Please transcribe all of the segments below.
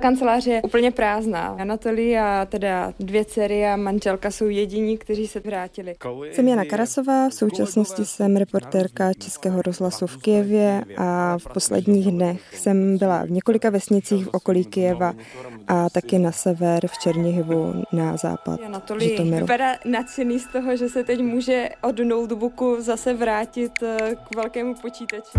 Kancelář je úplně prázdná. Anatolí a teda dvě dcery a manželka jsou jediní, kteří se vrátili. Jsem Jana Karasová, v současnosti jsem reportérka Českého rozhlasu v Kijevě a v posledních dnech jsem byla v několika vesnicích v okolí Kijeva a taky na sever v Černihivu na západ Anatolí vypadá nadšený z toho, že se teď může od notebooku zase vrátit eh, k velkému počítači.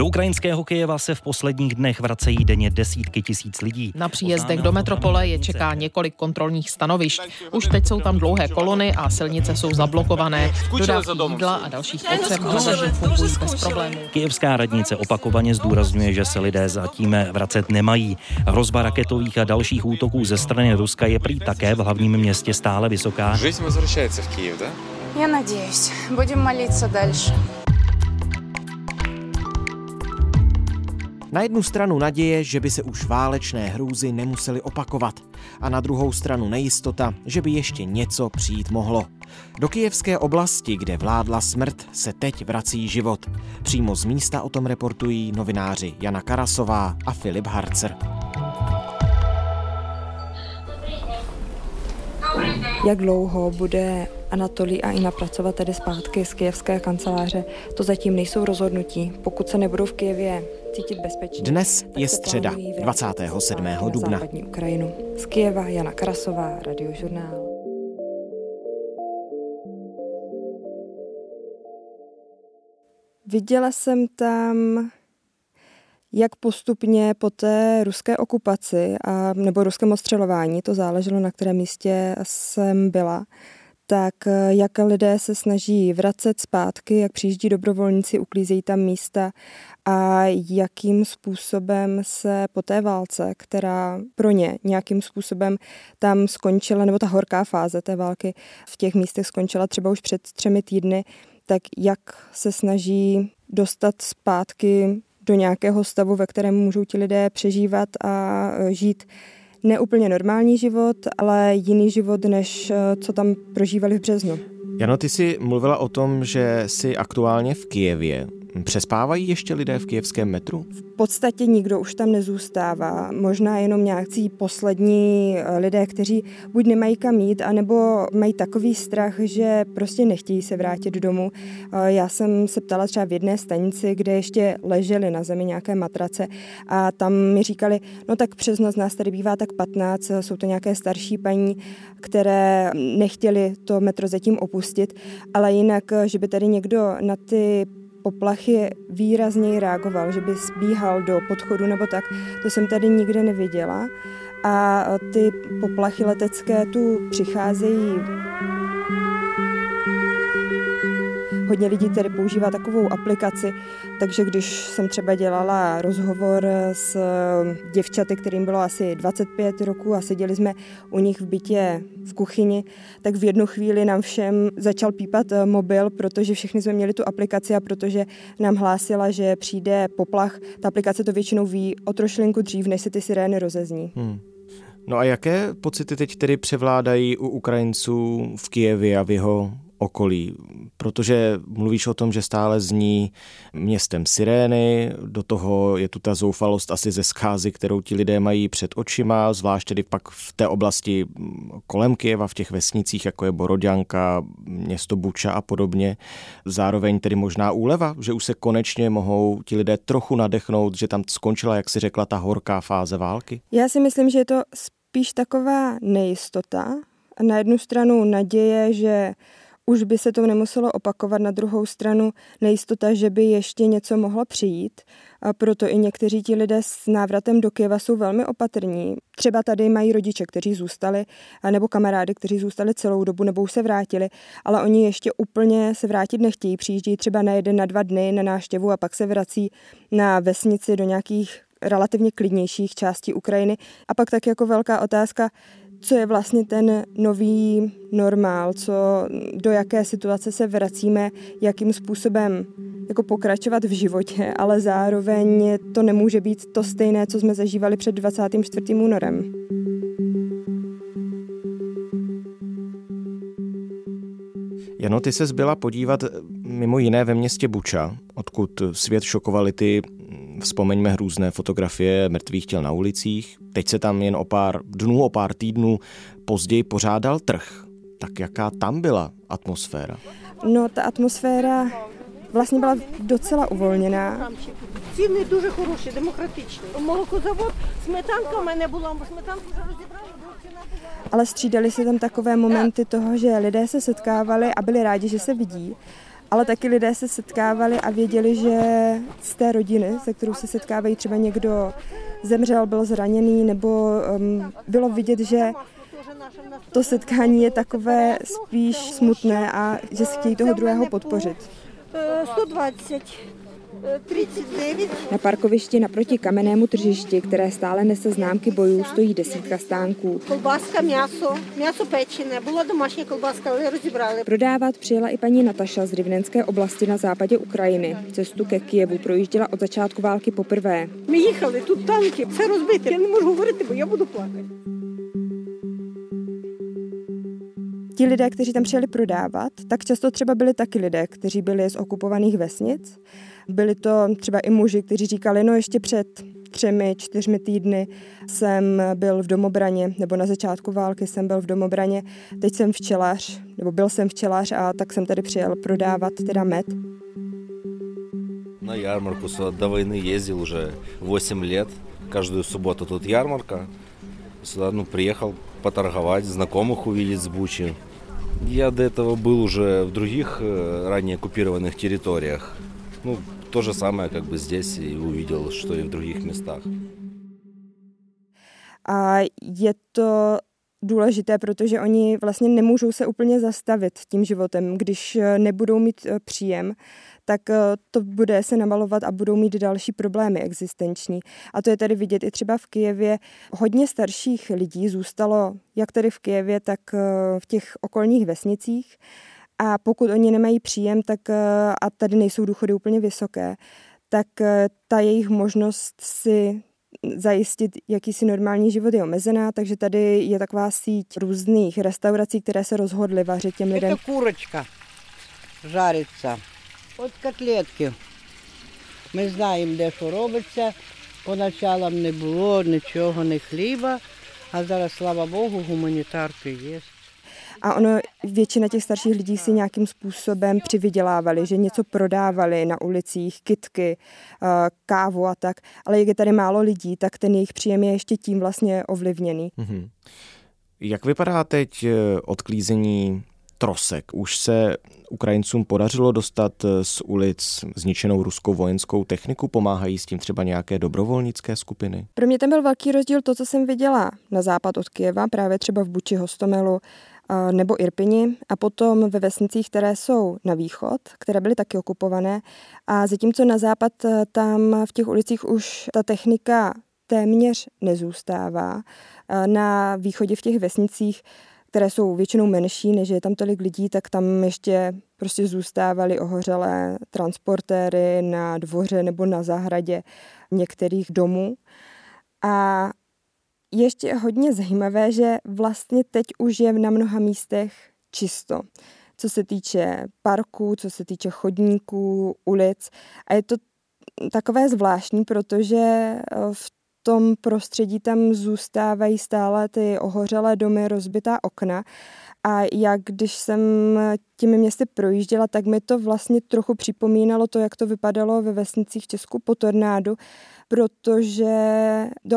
Do ukrajinského Kyjeva se v posledních dnech vracejí denně desítky tisíc lidí. Na příjezdech do metropole je čeká několik kontrolních stanovišť. Už teď jsou tam dlouhé kolony a silnice jsou zablokované. Dodávky jídla a dalších potřeb dosažit fungují bez problémů. Kijevská radnice opakovaně zdůrazňuje, že se lidé zatím vracet nemají. Hrozba raketových a dalších útoků ze strany Ruska je prý také v hlavním městě stále vysoká. Жизнь возвращается в Киев, да? Я надеюсь. Будем молиться дальше. Na jednu stranu naděje, že by se už válečné hrůzy nemusely opakovat a na druhou stranu nejistota, že by ještě něco přijít mohlo. Do kijevské oblasti, kde vládla smrt, se teď vrací život. Přímo z místa o tom reportují novináři Jana Karasová a Filip Harcer. Jak dlouho bude Anatolí a Ina pracovat tedy zpátky z kijevské kanceláře, to zatím nejsou rozhodnutí. Pokud se nebudou v Kijevě cítit bezpečně. Dnes je středa, plánují vrátit 27. zpátky na dubna. západní Ukrajinu. Z Kijeva Jana Karasová, Radiožurnál. Viděla jsem tam, jak postupně po té ruské okupaci a, nebo ruském ostřelování, to záleželo na kterém místě jsem byla, tak eh, jak lidé se snaží vracet zpátky, jak přijíždí dobrovolníci, uklízejí tam místa a jakým způsobem se po té válce, která pro ně nějakým způsobem tam skončila, nebo ta horká fáze té války v těch místech skončila třeba už před třemi týdny, tak jak se snaží dostat zpátky do nějakého stavu, ve kterém můžou ti lidé přežívat a eh, žít neúplně normální život, ale jiný život, než eh, co tam prožívali v březnu. Jano, ty jsi mluvila o tom, že jsi aktuálně v Kijevě. Přespávají ještě lidé v kijevském metru? V podstatě nikdo už tam nezůstává. Možná jenom nějací poslední eh, lidé, kteří buď nemají kam jít, anebo mají takový strach, že prostě nechtějí se vrátit domů. Eh, Já jsem se ptala třeba v jedné stanici, kde ještě ležely na zemi nějaké matrace a tam mi říkali, no tak přes noc nás tady bývá tak 15, jsou to nějaké starší paní, které nechtěli to metro zatím opustit, ale jinak, že by tady někdo na ty poplachy výrazněji reagoval, že by spíhal do podchodu nebo tak, to jsem tady nikde neviděla. A ty poplachy letecké tu přicházejí Hodně lidí tedy používá takovou aplikaci, takže když jsem třeba dělala rozhovor s děvčaty, kterým bylo asi 25 roků a seděli jsme u nich v bytě v kuchyni, tak v jednu chvíli nám všem začal pípat eh, mobil, protože všichni jsme měli tu aplikaci a protože nám hlásila, že přijde poplach. Ta aplikace to většinou ví o trošlinku dřív, než se ty sirény rozezní. Hmm. No a jaké pocity teď tedy převládají u Ukrajinců v Kijevě a v jeho okolí? Protože mluvíš o tom, že stále zní městem sirény, do toho je tu ta zoufalost asi ze scházy, kterou ti lidé mají před očima, zvlášť tedy pak v té oblasti kolem Kijeva, v těch vesnicích, jako je Boroďanka, město Buča a podobně. Zároveň tedy možná úleva, že už se konečně mohou ti lidé trochu nadechnout, že tam skončila, jak si řekla, ta horká fáze války? Já si myslím, že je to spíš taková nejistota. Na jednu stranu naděje, že už by se to nemuselo opakovat, na druhou stranu nejistota, že by ještě něco mohlo přijít. A proto i někteří ti lidé s návratem do Kyjeva jsou velmi opatrní. Třeba tady mají rodiče, kteří zůstali, nebo kamarády, kteří zůstali celou dobu nebo už se vrátili, ale oni ještě úplně se vrátit nechtějí. Přijíždějí třeba na jeden, na dva dny na náštěvu a pak se vrací na vesnici do nějakých relativně klidnějších částí Ukrajiny. A pak tak jako velká otázka, co je vlastně ten nový normál, co, do jaké situace se vracíme, jakým způsobem jako pokračovat v životě, ale zároveň to nemůže být to stejné, co jsme zažívali před 24. únorem. Jano, ty se zbyla podívat mimo jiné ve městě Buča, odkud svět šokovali ty, vzpomeňme hrůzné fotografie mrtvých těl na ulicích. Teď se tam jen o pár dnů, o pár týdnů později pořádal trh. Tak jaká tam byla atmosféra? No, ta atmosféra vlastně byla docela uvolněná. Ціни дуже хороші, демократичні. Молокозавод, сметанка в мене була, сметанку вже розібрали, бо ціна була. Ale střídali se tam takové momenty toho, že lidé se setkávali a byli rádi, že se vidí. Ale taky lidé se setkávali a věděli, že z té rodiny, se kterou se setkávají, třeba někdo zemřel, byl zraněný, nebo um, bylo vidět, že to setkání je takové spíš smutné a že si chtějí toho druhého podpořit. Е, 120, е, 39. Na parkovišti naproti kamennému tržišti, které stále nese známky bojů, stojí desítka stánků. Kolbáska, měso, měso pečené, byla domašní kolbáska, ale rozebrali. Prodávat přijela i paní Nataša z Rivnenské oblasti na západě Ukrajiny. Cestu ke Kijevu projížděla od začátku války poprvé. My jechali, tu tanky, se rozbité, já nemůžu hovorit, bo já budu plakat. ti lidé, kteří tam přijeli prodávat, tak často třeba byli taky lidé, kteří byli z okupovaných vesnic Byli to třeba i muži, kteří říkali, no ještě před třemi, čtyřmi týdny jsem byl v domobraně, nebo na začátku války jsem byl v domobraně, teď jsem včelař, nebo byl jsem včelař a tak jsem tady přijel prodávat teda med. На ярмарку сюда до войны ездил уже 8 лет. Каждую субботу тут ярмарка. Сюда ну, приехал поторговать, знакомых увидеть с Бучи. Я до этого был уже в других э, ранее оккупированных территориях. Ну, то же самое как бы здесь и увидел, что и в других местах. A je to důležité, protože oni vlastně nemůžou se úplně zastavit tím životem. Když eh, nebudou mít eh, příjem, tak eh, to bude se namalovat a budou mít další problémy existenční. A to je tady vidět i třeba v Kijevě. Hodně starších lidí zůstalo jak tady v Kijevě, tak v těch okolních vesnicích. A pokud oni nemají příjem, tak a tady nejsou důchody úplně vysoké, tak ta jejich možnost si zajistit jakýsi normální život je omezená, takže tady je taková síť různých restaurací, které se rozhodly vařit těm lidem. Это курочка жариться. От котлетки. Ми знаємо, де що робиться. Поначалам не було нічого, не хліба, а зараз, слава Богу, гуманітарки є. A ono, většina těch starších lidí si nějakým způsobem přivydělávali, že něco prodávali na ulicích, kitky, eh, kávu a tak. Ale jak je tady málo lidí, tak ten jejich příjem je ještě tím vlastně ovlivněný. Mhm. Jak vypadá teď eh, odklízení trosek? Už se Ukrajincům podařilo dostat eh, z ulic zničenou ruskou vojenskou techniku? Pomáhají s tím třeba nějaké dobrovolnické skupiny? Pro mě tam byl velký rozdíl to, co jsem viděla na západ od Kijeva, právě třeba v Buči, Hostomelu nebo Irpini a potom ve vesnicích, které jsou na východ, které byly taky okupované. A zatímco na západ eh, tam v těch ulicích už ta technika téměř nezůstává. Na východě v těch vesnicích které jsou většinou menší, než je tam tolik lidí, tak tam ještě prostě zůstávaly ohořelé transportéry na dvoře nebo na zahradě některých domů. A ještě hodně zajímavé, že vlastně teď už je na mnoha místech čisto, co se týče parků, co se týče chodníků, ulic. A je to takové zvláštní, protože v tom prostředí tam zůstávají stále ty ohořelé domy, rozbitá okna. A jak když jsem těmi městy projížděla, tak mi to vlastně trochu připomínalo to, jak to vypadalo ve vesnicích v Česku po tornádu, protože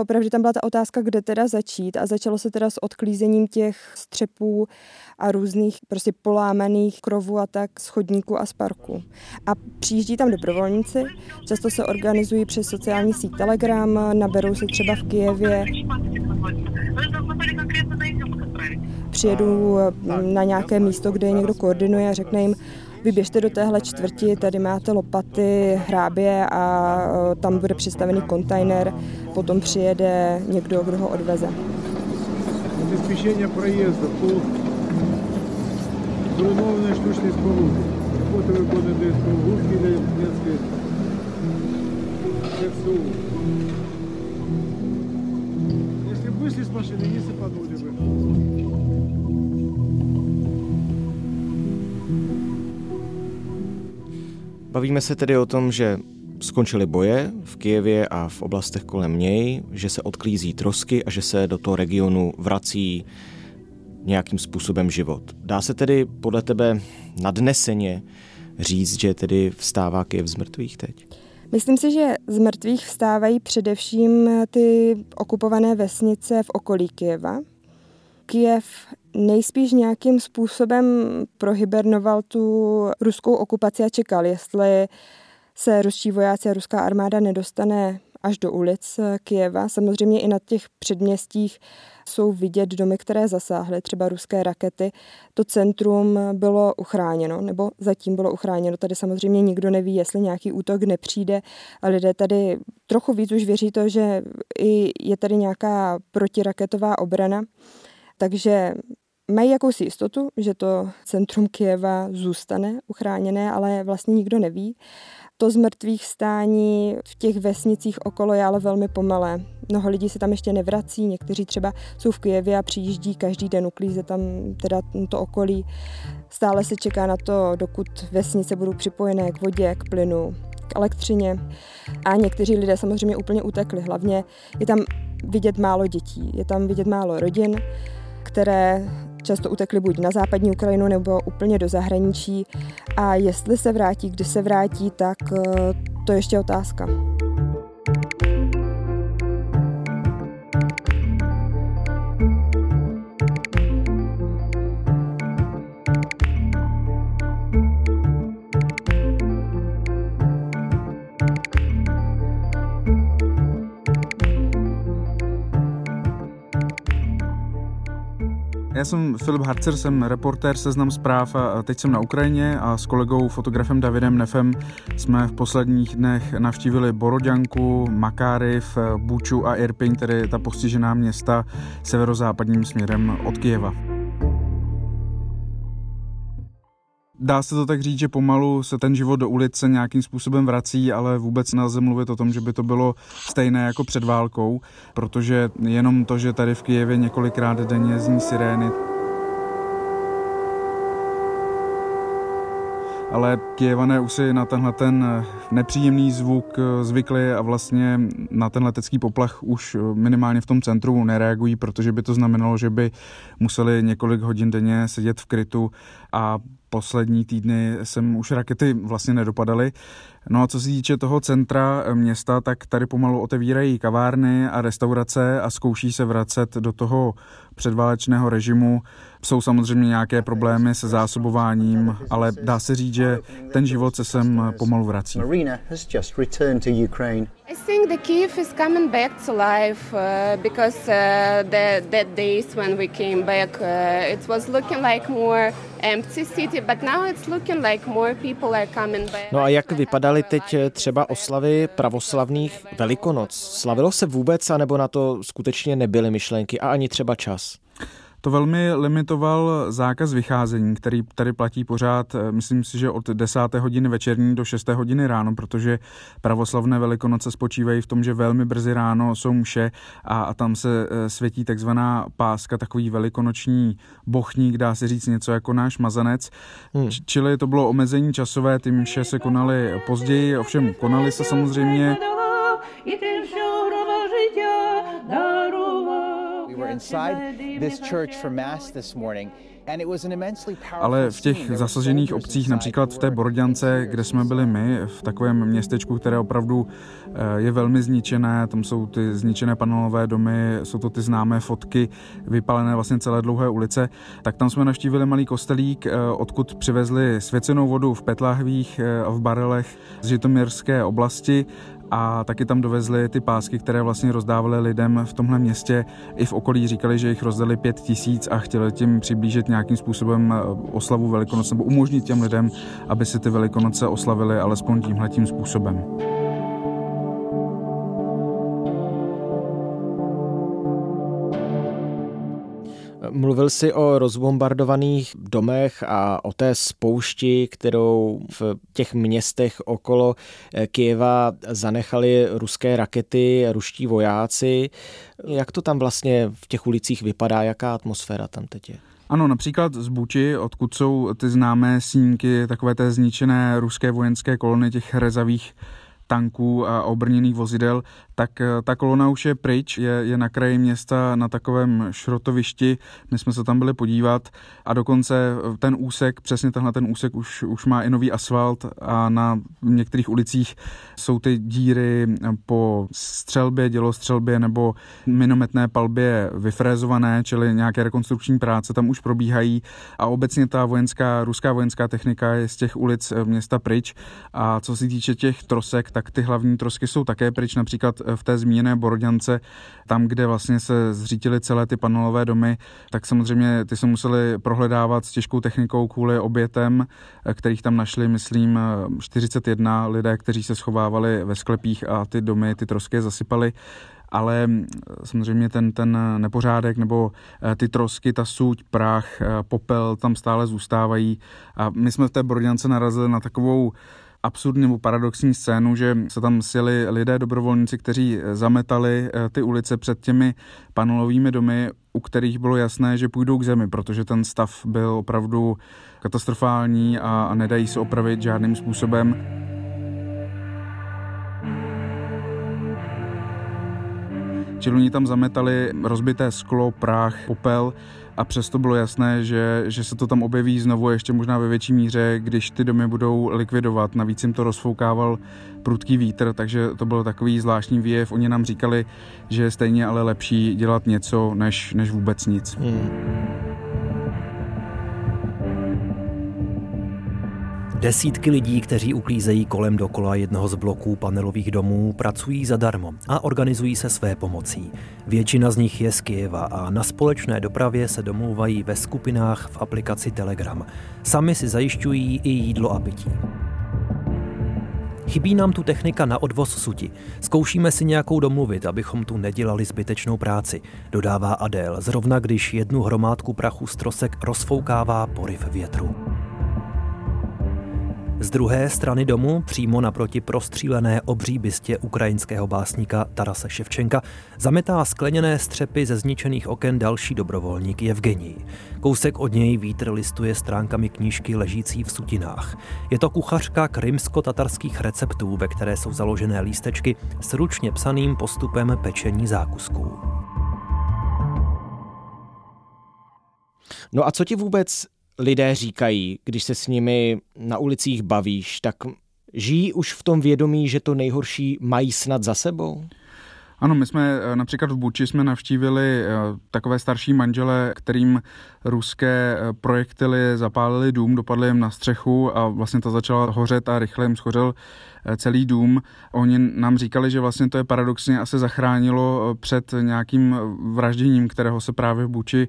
opravdu tam byla ta otázka, kde teda začít a začalo se teda s odklízením těch střepů a různých prostě polámaných krovů a tak z chodníků a z parku. A přijíždí tam dobrovolníci, často se organizují přes sociální síť Telegram, naberou se třeba v Kijevě přijedu na nějaké místo, kde je někdo koordinuje a řekne jim, vyběžte do téhle čtvrti, tady máte lopaty, hrábě a e, tam bude přistavený kontejner, potom přijede někdo, kdo ho odveze. Обеспечение проезда по зруйнованной штучной споруды. Работы выполнены без прогулки для детской КСУ. Если бы вышли с машины, не сыпанули бы. Bavíme se tedy o tom, že skončily boje v Kijevě a v oblastech kolem něj, že se odklízí trosky a že se do toho regionu vrací nějakým způsobem život. Dá se tedy podle tebe nadneseně říct, že tedy vstává Kyjev z mrtvých teď? Myslím si, že z mrtvých vstávají především ty okupované vesnice v okolí Kyjeva. Kyjev nejspíš nějakým způsobem prohibernoval tu ruskou okupaci a čekal, jestli se ruští vojáci a ruská armáda nedostane až do ulic Kijeva. Samozřejmě i na těch předměstích jsou vidět domy, které zasáhly, třeba ruské rakety. To centrum bylo uchráněno, nebo zatím bylo uchráněno. Tady samozřejmě nikdo neví, jestli nějaký útok nepřijde. A lidé tady trochu víc už věří to, že i je tady nějaká protiraketová obrana. Takže mají jakousi jistotu, že to centrum Kijeva zůstane uchráněné, ale vlastně nikdo neví. To z mrtvých stání v těch vesnicích okolo je ale velmi pomalé. Mnoho lidí se tam ještě nevrací, někteří třeba jsou v Kijevě a přijíždí každý den, uklíze tam teda to okolí. Stále se čeká na to, dokud vesnice budou připojené k vodě, k plynu, k elektřině. A někteří lidé samozřejmě úplně utekli. Hlavně je tam vidět málo dětí, je tam vidět málo rodin, které často utekli buď na západní Ukrajinu nebo úplně do zahraničí. A jestli se vrátí, kdy se vrátí, tak eh, to je ještě otázka. Já jsem Filip Harcer, jsem reportér Seznam zpráv a teď jsem na Ukrajině a s kolegou fotografem Davidem Nefem jsme v posledních dnech navštívili Boroďanku, Makáriv, Buču a Irpin, tedy ta postižená města severozápadním směrem od Kijeva. Dá se to tak říct, že pomalu se ten život do ulice nějakým způsobem vrací, ale vůbec nelze mluvit o tom, že by to bylo stejné jako před válkou, protože jenom to, že tady v Kijevě několikrát denně zní sirény, ale Kijevané už si na tenhle ten nepříjemný zvuk zvykli a vlastně na ten letecký poplach už minimálně v tom centru nereagují, protože by to znamenalo, že by museli několik hodin denně sedět v krytu a poslední týdny sem už rakety vlastně nedopadaly. No a co se týče toho centra města, tak tady pomalu otevírají kavárny a restaurace a zkouší se vracet do toho předválečného režimu. Jsou samozřejmě nějaké problémy se zásobováním, ale dá se říct, že ten život se sem pomalu vrací. I think the Kiev is coming back to life uh, because uh, the that days when we came back, uh, it was looking like more empty city, but now it's looking like more people are coming back. No a jak vypadaly teď třeba oslavy pravoslavných Velikonoc? Slavilo se vůbec, anebo na to skutečně nebyly myšlenky a ani třeba čas? To velmi limitoval zákaz vycházení, který tady platí pořád, eh, myslím si, že od 10. hodiny večerní do 6. hodiny ráno, protože pravoslavné velikonoce spočívají v tom, že velmi brzy ráno jsou mše a, a tam se eh, světí takzvaná páska, takový velikonoční bochník, dá se říct něco jako náš mazanec. Hmm. Čili to bylo omezení časové, ty mše se konaly později, ovšem konaly se samozřejmě ale v těch zasažených obcích, například v té Borďance, kde jsme byli my, v takovém městečku, které opravdu eh, je velmi zničené, tam jsou ty zničené panelové domy, jsou to ty známé fotky, vypalené vlastně celé dlouhé ulice, tak tam jsme navštívili malý kostelík, eh, odkud přivezli svěcenou vodu v petlahvích a v barelech z Žitoměrské oblasti a taky tam dovezli ty pásky, které vlastně rozdávali lidem v tomhle městě. I v okolí říkali, že jich rozdali pět tisíc a chtěli tím přiblížit nějakým způsobem eh, oslavu Velikonoce nebo umožnit těm lidem, aby si ty Velikonoce oslavili alespoň tímhle tím způsobem. Mluvil jsi o rozbombardovaných domech a o té spoušti, kterou v těch městech okolo eh, Kijeva zanechali ruské rakety, ruští vojáci. Jak to tam vlastně v těch ulicích vypadá, jaká atmosféra tam teď je? Ano, například z Buči, odkud jsou ty známé snímky takové té zničené ruské vojenské kolony těch rezavých tanků a obrněných vozidel, tak eh, ta kolona už je pryč, je, je na kraji města na takovém šrotovišti, my jsme se tam byli podívat. A dokonce eh, ten úsek, přesně tenhle ten úsek už, už má i nový asfalt. A na některých ulicích jsou ty díry eh, po střelbě, dělostřelbě nebo minometné palbě vyfrézované, čili nějaké rekonstrukční práce tam už probíhají. A obecně ta vojenská, ruská vojenská technika je z těch ulic města pryč. A co se týče těch trosek, tak ty hlavní trosky jsou také pryč, například v té zmíněné Borodňance, tam, kde vlastně se zřítily celé ty panelové domy, tak samozřejmě ty se museli prohledávat s těžkou technikou kvůli obětem, kterých tam našli, myslím, 41 lidé, kteří se schovávali ve sklepích a ty domy, ty trosky zasypaly ale samozřejmě ten, ten nepořádek nebo eh, ty trosky, ta suť, prach, eh, popel tam stále zůstávají. A my jsme v té Brodňance narazili na takovou absurdní nebo paradoxní scénu, že se tam sjeli lidé, dobrovolníci, kteří zametali eh, ty ulice před těmi panelovými domy, u kterých bylo jasné, že půjdou k zemi, protože ten stav byl opravdu katastrofální a, a nedají se opravit žádným způsobem. Čili oni tam zametali rozbité sklo, prach, popel a přesto bylo jasné, že, že se to tam objeví znovu ještě možná ve větší míře, když ty domy budou likvidovat. Navíc jim to rozfoukával prudký vítr, takže to byl takový zvláštní výjev. Oni nám říkali, že je stejně ale lepší dělat něco, než, než vůbec nic. Hmm. Desítky lidí, kteří uklízejí kolem dokola jednoho z bloků panelových domů, pracují zadarmo a organizují se své pomocí. Většina z nich je z Kyjeva a na společné dopravě se domlouvají ve skupinách v aplikaci Telegram. Sami si zajišťují i jídlo a pití. Chybí nám tu technika na odvoz suti. Zkoušíme si nějakou domluvit, abychom tu nedělali zbytečnou práci, dodává Adél, zrovna když jednu hromádku prachu z trosek rozfoukává poryv větru. Z druhé strany domu, přímo naproti prostřílené obří bystě ukrajinského básníka Tarase Ševčenka, zametá skleněné střepy ze zničených oken další dobrovolník Evgenij. Kousek od něj vítr listuje stránkami knížky ležící v sutinách. Je to kuchařka krymsko-tatarských receptů, ve které jsou založené lístečky s ručně psaným postupem pečení zákusků. No a co ti vůbec lidé říkají, když se s nimi na ulicích bavíš, tak žijí už v tom vědomí, že to nejhorší mají snad za sebou? Ano, my jsme eh, například v Buči jsme navštívili eh, takové starší manžele, kterým ruské eh, projektily zapálili dům, dopadly jim na střechu a vlastně to začalo hořet a rychle jim schořel celý dům. Oni nám říkali, že vlastně to je paradoxně asi zachránilo před nějakým vražděním, kterého se právě v Buči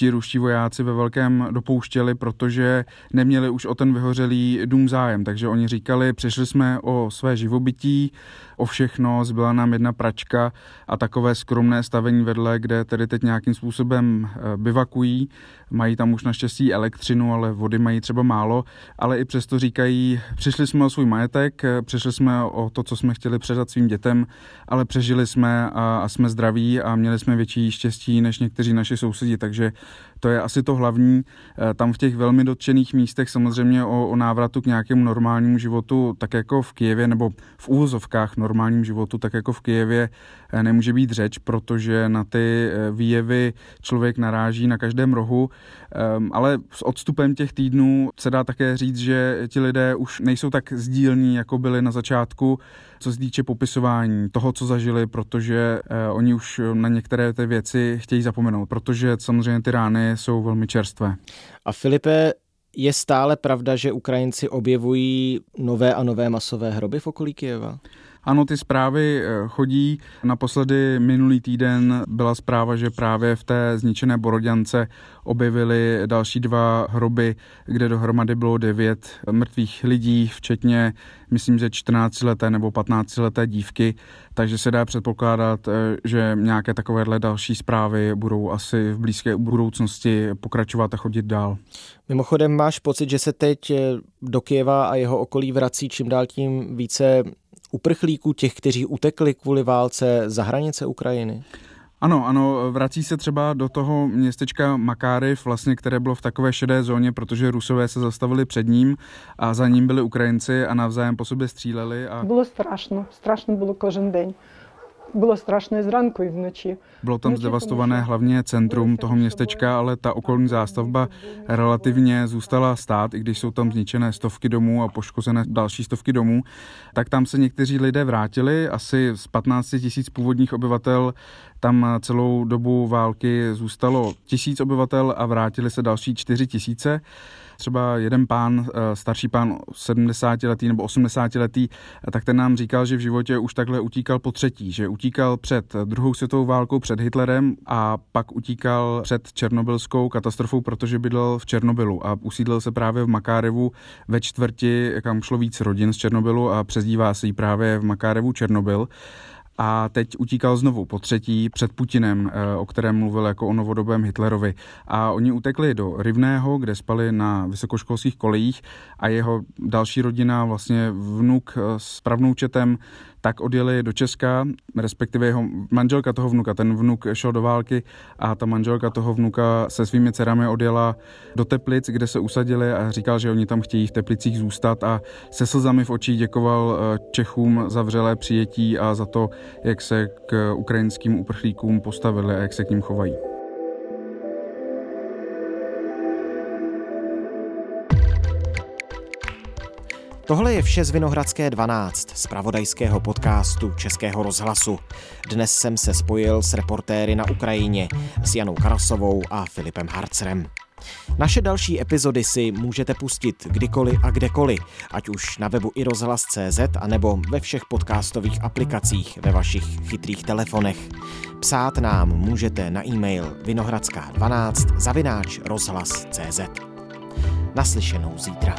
ti ruští vojáci ve velkém dopouštěli, protože neměli už o ten vyhořelý dům zájem. Takže oni říkali, přišli jsme o své živobytí, o všechno, zbyla nám jedna pračka a takové skromné stavení vedle, kde tedy teď nějakým způsobem eh, bivakují. Mají tam už naštěstí elektřinu, ale vody mají třeba málo, ale i přesto říkají, přišli jsme o svůj majetek, přišli jsme o to, co jsme chtěli předat svým dětem, ale přežili jsme a, a jsme zdraví a měli jsme větší štěstí než někteří naši sousedi, takže to je asi to hlavní. Eh, tam v těch velmi dotčených místech samozřejmě o, o návratu k nějakému normálnímu životu, tak jako v Kijevě, nebo v úvozovkách normálním životu, tak jako v Kijevě eh, nemůže být řeč, protože na ty eh, výjevy člověk naráží na každém rohu, ehm, ale s odstupem těch týdnů se dá také říct, že ti lidé už nejsou tak sdílní, jako byli na začátku, co se týče popisování toho, co zažili, protože oni už na některé ty věci chtějí zapomenout, protože samozřejmě ty rány jsou velmi čerstvé. A Filipe, je stále pravda, že Ukrajinci objevují nové a nové masové hroby v okolí Kijeva? Ano, ty zprávy eh, chodí. Naposledy minulý týden byla zpráva, že právě v té zničené Borodňance objevili další dva hroby, kde dohromady bylo devět mrtvých lidí, včetně, myslím, že 14-leté nebo 15-leté dívky, takže se dá předpokládat, eh, že nějaké takovéhle další zprávy budou asi v blízké budoucnosti pokračovat a chodit dál. Mimochodem, máš pocit, že se teď eh, do Kieva a jeho okolí vrací čím dál tím více uprchlíků, těch, kteří utekli kvůli válce za hranice Ukrajiny? Ano, ano, vrací se třeba do toho městečka Makáriv, vlastně, které bylo v takové šedé zóně, protože Rusové se zastavili před ním a za ním byli Ukrajinci a navzájem po sobě stříleli. A... Bylo strašno, strašno bylo každý den. Bylo strašné zranku i vnoči. Bylo tam zdevastované hlavně centrum toho městečka, ale ta okolní zástavba relativně zůstala stát, i když jsou tam zničené stovky domů a poškozené další stovky domů. Tak tam se někteří lidé vrátili, asi z 15 tisíc původních obyvatel tam celou dobu války zůstalo tisíc obyvatel a vrátili se další čtyři tisíce třeba jeden pán, eh, starší pán 70 letý nebo 80 letý, tak ten nám říkal, že v životě už takhle utíkal po třetí, že utíkal před druhou světovou válkou, před Hitlerem a pak utíkal před černobylskou katastrofou, protože bydlel v Černobylu a usídlil se právě v Makárevu ve čtvrti, kam šlo víc rodin z Černobylu a přezdívá se jí právě v Makárevu Černobyl a teď utíkal znovu po třetí před Putinem, eh, o kterém mluvil jako o novodobém Hitlerovi. A oni utekli do Rivného, kde spali na vysokoškolských kolejích a jeho další rodina, vlastně vnuk eh, s pravnoučetem, tak odjeli do Česka, respektive jeho manželka toho vnuka, ten vnuk šel do války a ta manželka toho vnuka se svými dcerami odjela do Teplic, kde se usadili a říkal, že oni tam chtějí v Teplicích zůstat a se slzami v očích děkoval eh, Čechům za vřelé přijetí a za to, jak se k ukrajinským uprchlíkům postavili a jak se k ním chovají. Tohle je vše z Vinohradské 12, z pravodajského podcastu Českého rozhlasu. Dnes jsem se spojil s reportéry na Ukrajině, s Janou Karasovou a Filipem Harcerem. Naše další epizody si můžete pustit kdykoliv a kdekoliv, ať už na webu i rozhlas.cz anebo ve všech podcastových aplikacích ve vašich chytrých telefonech. Psát nám můžete na e-mail vinohradská12 zavináč rozhlas.cz. Naslyšenou zítra.